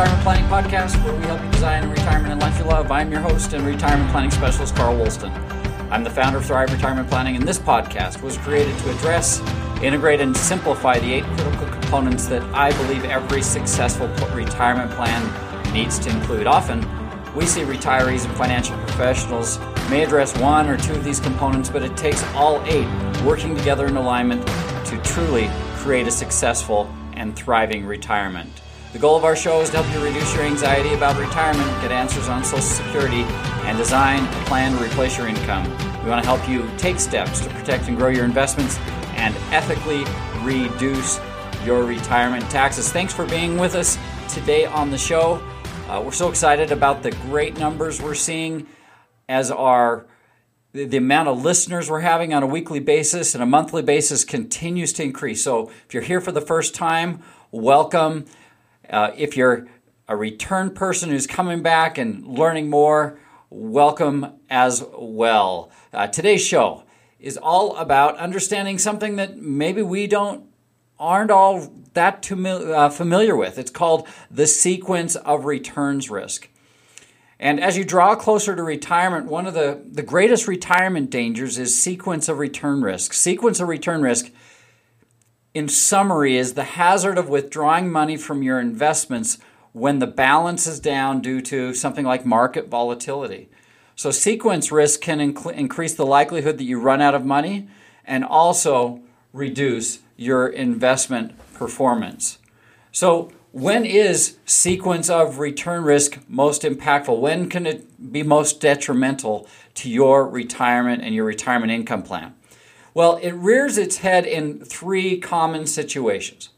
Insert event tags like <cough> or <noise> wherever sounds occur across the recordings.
Retirement Planning Podcast, where we help you design a retirement and life you love. I'm your host and retirement planning specialist, Carl Woolston. I'm the founder of Thrive Retirement Planning, and this podcast was created to address, integrate, and simplify the eight critical components that I believe every successful retirement plan needs to include. Often, we see retirees and financial professionals may address one or two of these components, but it takes all eight working together in alignment to truly create a successful and thriving retirement. The goal of our show is to help you reduce your anxiety about retirement, get answers on Social Security, and design a plan to replace your income. We want to help you take steps to protect and grow your investments and ethically reduce your retirement taxes. Thanks for being with us today on the show. Uh, we're so excited about the great numbers we're seeing as our the, the amount of listeners we're having on a weekly basis and a monthly basis continues to increase. So if you're here for the first time, welcome. Uh, if you're a return person who's coming back and learning more, welcome as well. Uh, today's show is all about understanding something that maybe we don't aren't all that too, uh, familiar with. It's called the sequence of returns risk. And as you draw closer to retirement, one of the, the greatest retirement dangers is sequence of return risk. Sequence of return risk in summary, is the hazard of withdrawing money from your investments when the balance is down due to something like market volatility. So, sequence risk can inc- increase the likelihood that you run out of money and also reduce your investment performance. So, when is sequence of return risk most impactful? When can it be most detrimental to your retirement and your retirement income plan? Well, it rears its head in three common situations.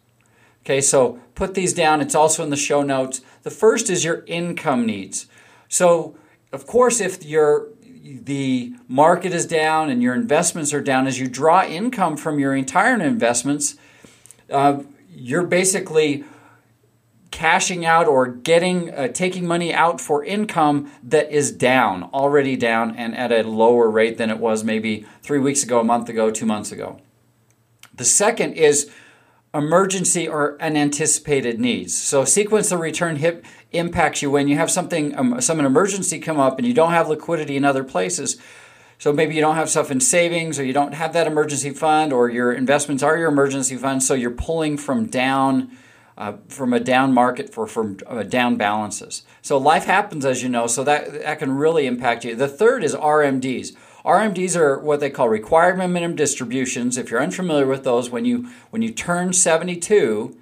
Okay, so put these down. It's also in the show notes. The first is your income needs. So, of course, if your the market is down and your investments are down, as you draw income from your entire investments, uh, you're basically cashing out or getting uh, taking money out for income that is down already down and at a lower rate than it was maybe three weeks ago a month ago two months ago. The second is emergency or unanticipated needs. So sequence of return hip impacts you. When you have something um, some an emergency come up and you don't have liquidity in other places so maybe you don't have stuff in savings or you don't have that emergency fund or your investments are your emergency fund so you're pulling from down uh, from a down market for from uh, down balances. So life happens, as you know, so that that can really impact you. The third is RMDs. RMDs are what they call required minimum distributions. If you're unfamiliar with those, when you when you turn 72,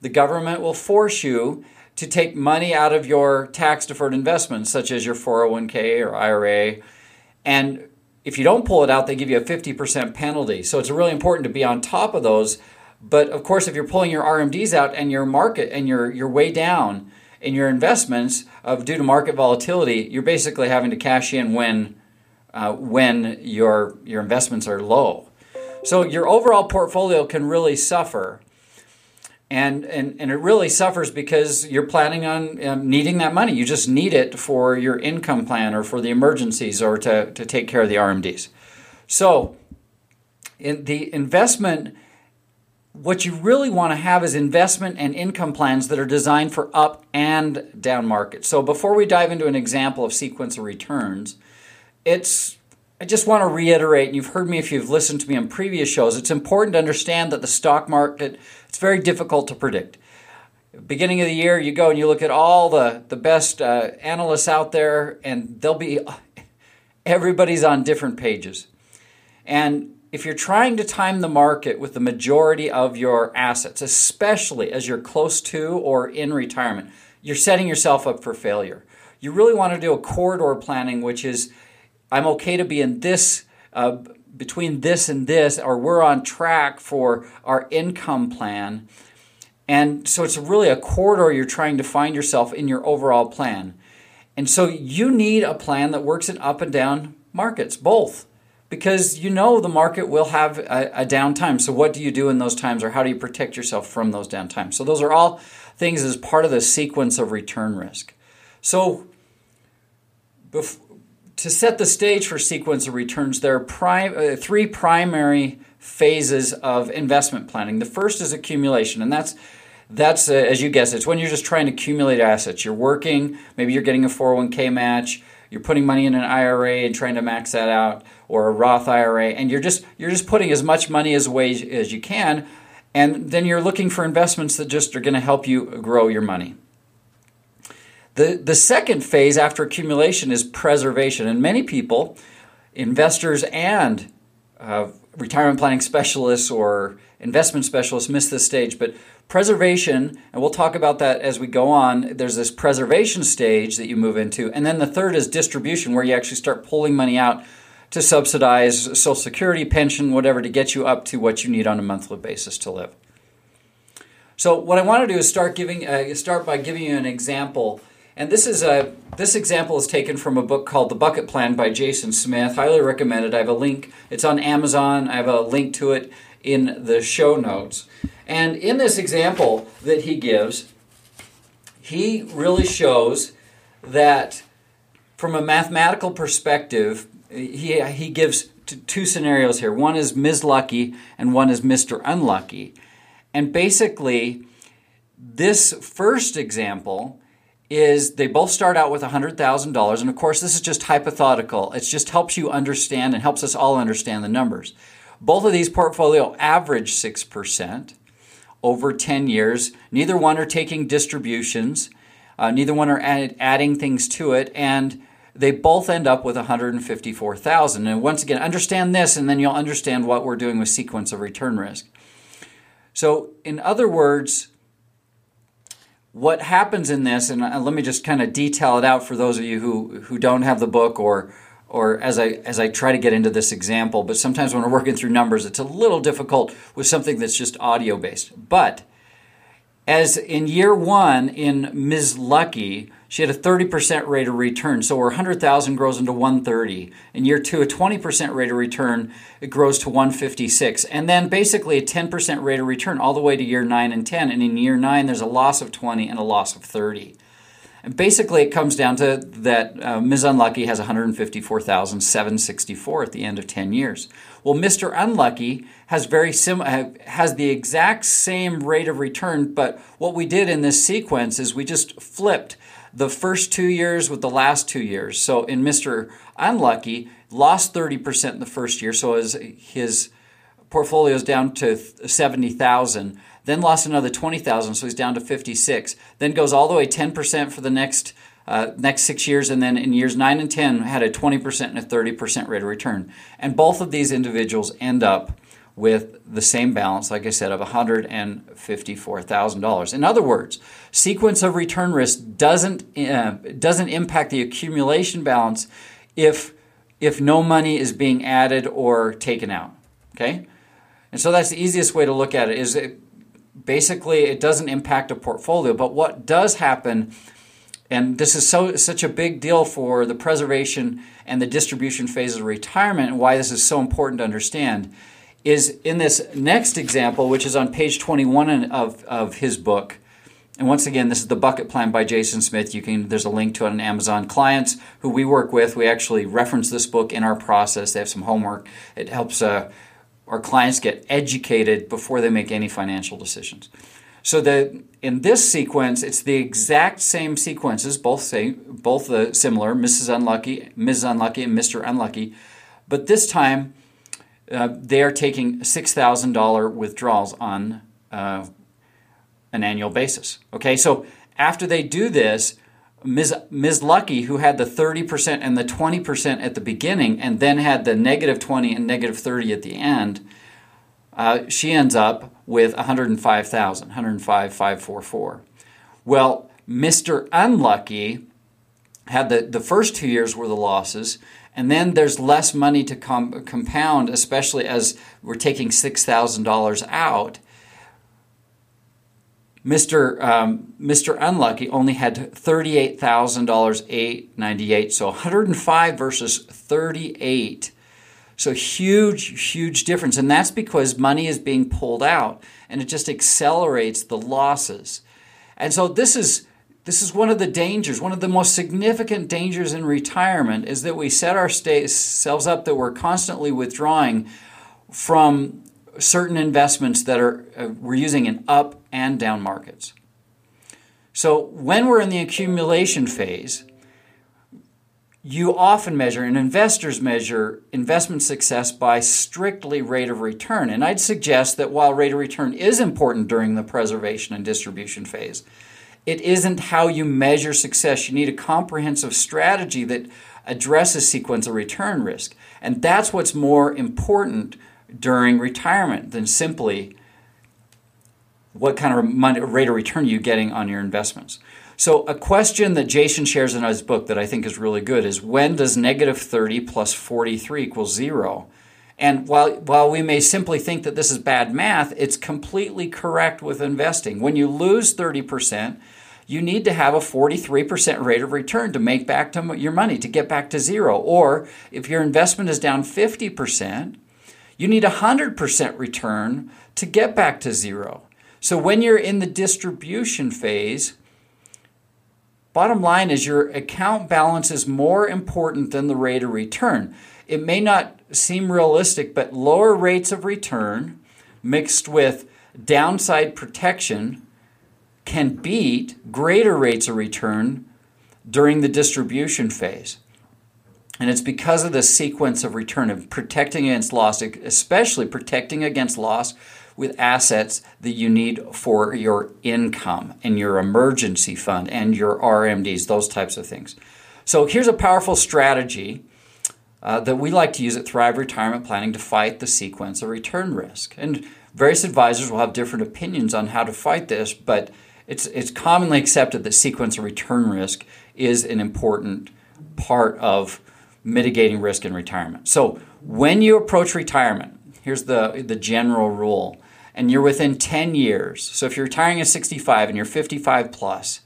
the government will force you to take money out of your tax deferred investments, such as your 401k or IRA, and if you don't pull it out, they give you a 50% penalty. So it's really important to be on top of those but of course, if you're pulling your RMDs out and your market and you're, you're way down in your investments of due to market volatility, you're basically having to cash in when, uh, when your, your investments are low. So your overall portfolio can really suffer. And, and, and it really suffers because you're planning on um, needing that money. You just need it for your income plan or for the emergencies or to, to take care of the RMDs. So, in the investment what you really want to have is investment and income plans that are designed for up and down markets. So before we dive into an example of sequence of returns, it's I just want to reiterate, and you've heard me if you've listened to me on previous shows, it's important to understand that the stock market, it's very difficult to predict. Beginning of the year, you go and you look at all the, the best uh, analysts out there, and they'll be, <laughs> everybody's on different pages. And if you're trying to time the market with the majority of your assets, especially as you're close to or in retirement, you're setting yourself up for failure. You really want to do a corridor planning, which is I'm okay to be in this, uh, between this and this, or we're on track for our income plan. And so it's really a corridor you're trying to find yourself in your overall plan. And so you need a plan that works in up and down markets, both because you know the market will have a, a downtime. So, what do you do in those times, or how do you protect yourself from those downtimes? So, those are all things as part of the sequence of return risk. So, bef- to set the stage for sequence of returns, there are uh, three primary phases of investment planning. The first is accumulation, and that's that's uh, as you guess it's when you're just trying to accumulate assets you're working maybe you're getting a 401k match you're putting money in an IRA and trying to max that out or a Roth IRA and you're just you're just putting as much money as away as you can and then you're looking for investments that just are going to help you grow your money. The the second phase after accumulation is preservation and many people investors and uh, retirement planning specialists or investment specialists miss this stage but Preservation, and we'll talk about that as we go on. There's this preservation stage that you move into. And then the third is distribution, where you actually start pulling money out to subsidize Social Security, pension, whatever, to get you up to what you need on a monthly basis to live. So, what I want to do is start giving uh, start by giving you an example. And this is a this example is taken from a book called The Bucket Plan by Jason Smith. Highly recommended. I have a link. It's on Amazon. I have a link to it in the show notes. And in this example that he gives, he really shows that from a mathematical perspective, he, he gives t- two scenarios here. One is Ms. Lucky and one is Mr. Unlucky. And basically, this first example is they both start out with $100,000. And of course, this is just hypothetical. It just helps you understand and helps us all understand the numbers. Both of these portfolio average 6% over 10 years. Neither one are taking distributions, uh, neither one are add, adding things to it, and they both end up with 154,000. And once again, understand this, and then you'll understand what we're doing with sequence of return risk. So, in other words, what happens in this, and uh, let me just kind of detail it out for those of you who, who don't have the book or or as I as I try to get into this example, but sometimes when we're working through numbers, it's a little difficult with something that's just audio based. But as in year one in Ms. Lucky, she had a 30% rate of return. So her 100,000 grows into 130. In year two, a 20% rate of return, it grows to 156. And then basically a 10% rate of return all the way to year nine and 10. And in year nine, there's a loss of 20 and a loss of 30. Basically, it comes down to that uh, Ms. Unlucky has 154,764 at the end of 10 years. Well, Mr. Unlucky has very sim- has the exact same rate of return, but what we did in this sequence is we just flipped the first two years with the last two years. So in Mr. Unlucky, lost 30% in the first year, so his, his portfolio is down to 70,000 then lost another 20,000, so he's down to 56. Then goes all the way 10% for the next uh, next six years, and then in years nine and 10 had a 20% and a 30% rate of return. And both of these individuals end up with the same balance, like I said, of $154,000. In other words, sequence of return risk doesn't uh, doesn't impact the accumulation balance if if no money is being added or taken out. Okay, and so that's the easiest way to look at it. Is it, basically it doesn't impact a portfolio. But what does happen, and this is so such a big deal for the preservation and the distribution phase of retirement, and why this is so important to understand, is in this next example, which is on page 21 of, of his book. And once again, this is the bucket plan by Jason Smith. You can there's a link to it on Amazon. Clients who we work with, we actually reference this book in our process. They have some homework. It helps uh, our clients get educated before they make any financial decisions. So that in this sequence, it's the exact same sequences, both say both uh, similar, Mrs. Unlucky, Mrs. Unlucky, and Mr. Unlucky, but this time uh, they are taking six thousand dollar withdrawals on uh, an annual basis. Okay, so after they do this, Ms. Ms. Lucky, who had the 30% and the 20% at the beginning, and then had the negative 20 and negative 30 at the end, uh, she ends up with 105,000, 105,544. Well, Mr. Unlucky had the, the first two years were the losses, and then there's less money to com- compound, especially as we're taking $6,000 out. Mr. Um, Mr. Unlucky only had thirty-eight thousand dollars, eight ninety-eight. So 105 versus 38. So huge, huge difference, and that's because money is being pulled out, and it just accelerates the losses. And so this is this is one of the dangers, one of the most significant dangers in retirement is that we set ourselves up that we're constantly withdrawing from certain investments that are uh, we're using in up and down markets. So when we're in the accumulation phase, you often measure, and investors measure investment success by strictly rate of return. And I'd suggest that while rate of return is important during the preservation and distribution phase, it isn't how you measure success. You need a comprehensive strategy that addresses sequence of return risk. And that's what's more important during retirement than simply what kind of money, rate of return you getting on your investments. So, a question that Jason shares in his book that I think is really good is when does negative 30 plus 43 equal zero? And while, while we may simply think that this is bad math, it's completely correct with investing. When you lose 30%, you need to have a 43% rate of return to make back to your money, to get back to zero. Or if your investment is down 50%, you need a 100% return to get back to zero. So when you're in the distribution phase, Bottom line is your account balance is more important than the rate of return. It may not seem realistic, but lower rates of return mixed with downside protection can beat greater rates of return during the distribution phase. And it's because of the sequence of return of protecting against loss, especially protecting against loss with assets that you need for your income and your emergency fund and your RMDs, those types of things. So here's a powerful strategy uh, that we like to use at Thrive Retirement Planning to fight the sequence of return risk. And various advisors will have different opinions on how to fight this, but it's, it's commonly accepted that sequence of return risk is an important part of mitigating risk in retirement. So when you approach retirement, here's the, the general rule and you're within 10 years, so if you're retiring at 65 and you're 55 plus,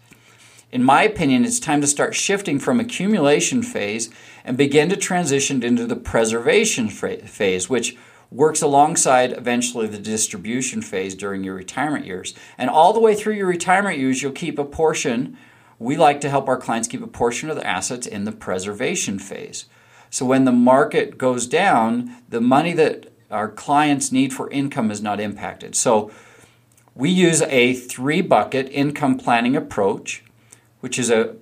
in my opinion, it's time to start shifting from accumulation phase and begin to transition into the preservation phase, which works alongside eventually the distribution phase during your retirement years. And all the way through your retirement years, you'll keep a portion. We like to help our clients keep a portion of their assets in the preservation phase. So when the market goes down, the money that our clients' need for income is not impacted. So we use a three bucket income planning approach, which is a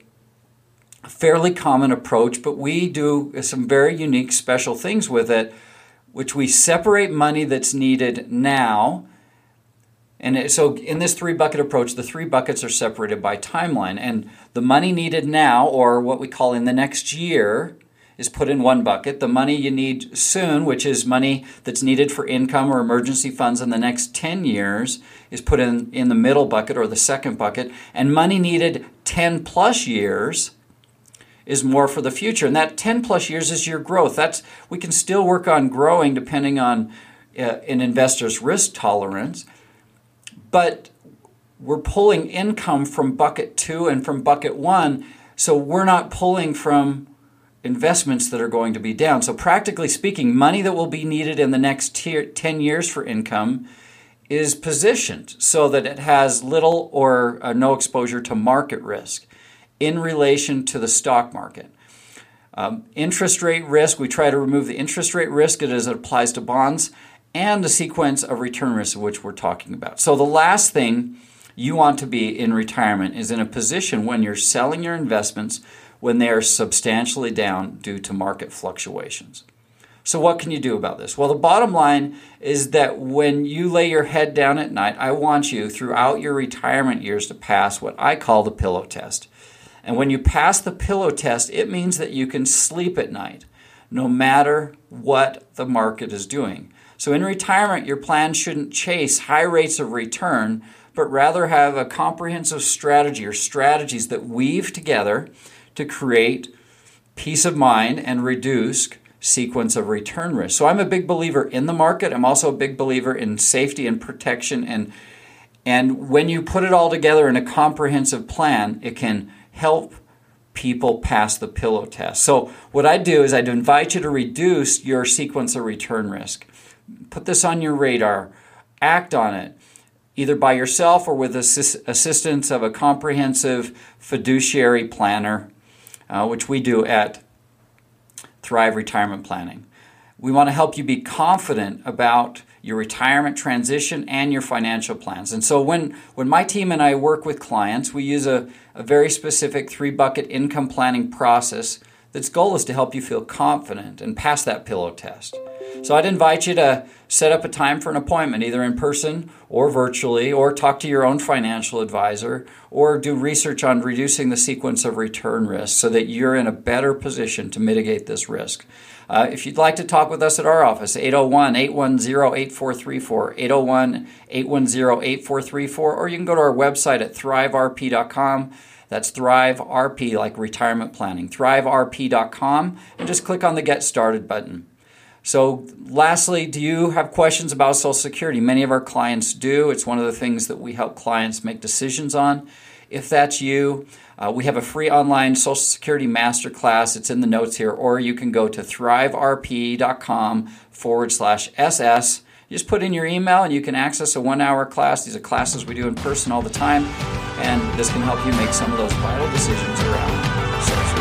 fairly common approach, but we do some very unique special things with it, which we separate money that's needed now. And so, in this three bucket approach, the three buckets are separated by timeline. And the money needed now, or what we call in the next year, is put in one bucket. The money you need soon, which is money that's needed for income or emergency funds in the next 10 years, is put in, in the middle bucket or the second bucket. And money needed 10 plus years is more for the future. And that 10 plus years is your growth. That's we can still work on growing depending on uh, an investor's risk tolerance. But we're pulling income from bucket 2 and from bucket 1, so we're not pulling from investments that are going to be down. So, practically speaking, money that will be needed in the next tier, 10 years for income is positioned so that it has little or uh, no exposure to market risk in relation to the stock market. Um, interest rate risk, we try to remove the interest rate risk as it applies to bonds and the sequence of return risk, which we're talking about. So, the last thing you want to be in retirement is in a position when you're selling your investments when they are substantially down due to market fluctuations. So, what can you do about this? Well, the bottom line is that when you lay your head down at night, I want you throughout your retirement years to pass what I call the pillow test. And when you pass the pillow test, it means that you can sleep at night no matter what the market is doing. So, in retirement, your plan shouldn't chase high rates of return, but rather have a comprehensive strategy or strategies that weave together to create peace of mind and reduce sequence of return risk. So I'm a big believer in the market. I'm also a big believer in safety and protection and and when you put it all together in a comprehensive plan, it can help people pass the pillow test. So what I do is I'd invite you to reduce your sequence of return risk. Put this on your radar. Act on it either by yourself or with assist- assistance of a comprehensive fiduciary planner uh, which we do at Thrive Retirement Planning. We want to help you be confident about your retirement transition, and your financial plans. And so when, when my team and I work with clients, we use a, a very specific three bucket income planning process that's goal is to help you feel confident and pass that pillow test. So I'd invite you to set up a time for an appointment, either in person or virtually, or talk to your own financial advisor, or do research on reducing the sequence of return risk so that you're in a better position to mitigate this risk. Uh, if you'd like to talk with us at our office, 801 810 8434, 801 810 8434, or you can go to our website at thriverp.com. That's Thrive RP, like retirement planning, thriverp.com, and just click on the Get Started button. So, lastly, do you have questions about Social Security? Many of our clients do. It's one of the things that we help clients make decisions on. If that's you, uh, we have a free online Social Security masterclass. It's in the notes here, or you can go to thriverp.com forward slash SS. Just put in your email and you can access a one hour class. These are classes we do in person all the time, and this can help you make some of those vital decisions around Social.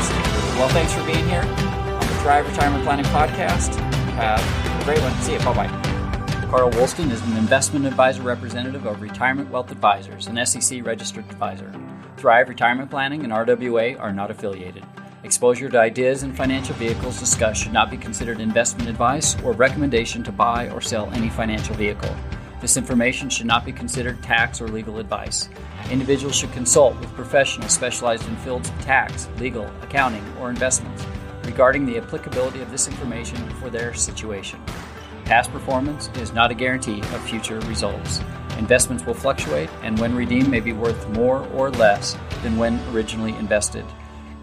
Well, thanks for being here on the Thrive Retirement Planning Podcast. Have a great one. See you. Bye bye. Carl Woolston is an investment advisor representative of Retirement Wealth Advisors, an SEC registered advisor. Thrive Retirement Planning and RWA are not affiliated. Exposure to ideas and financial vehicles discussed should not be considered investment advice or recommendation to buy or sell any financial vehicle. This information should not be considered tax or legal advice. Individuals should consult with professionals specialized in fields of tax, legal, accounting, or investments regarding the applicability of this information for their situation. Past performance is not a guarantee of future results. Investments will fluctuate, and when redeemed, may be worth more or less than when originally invested.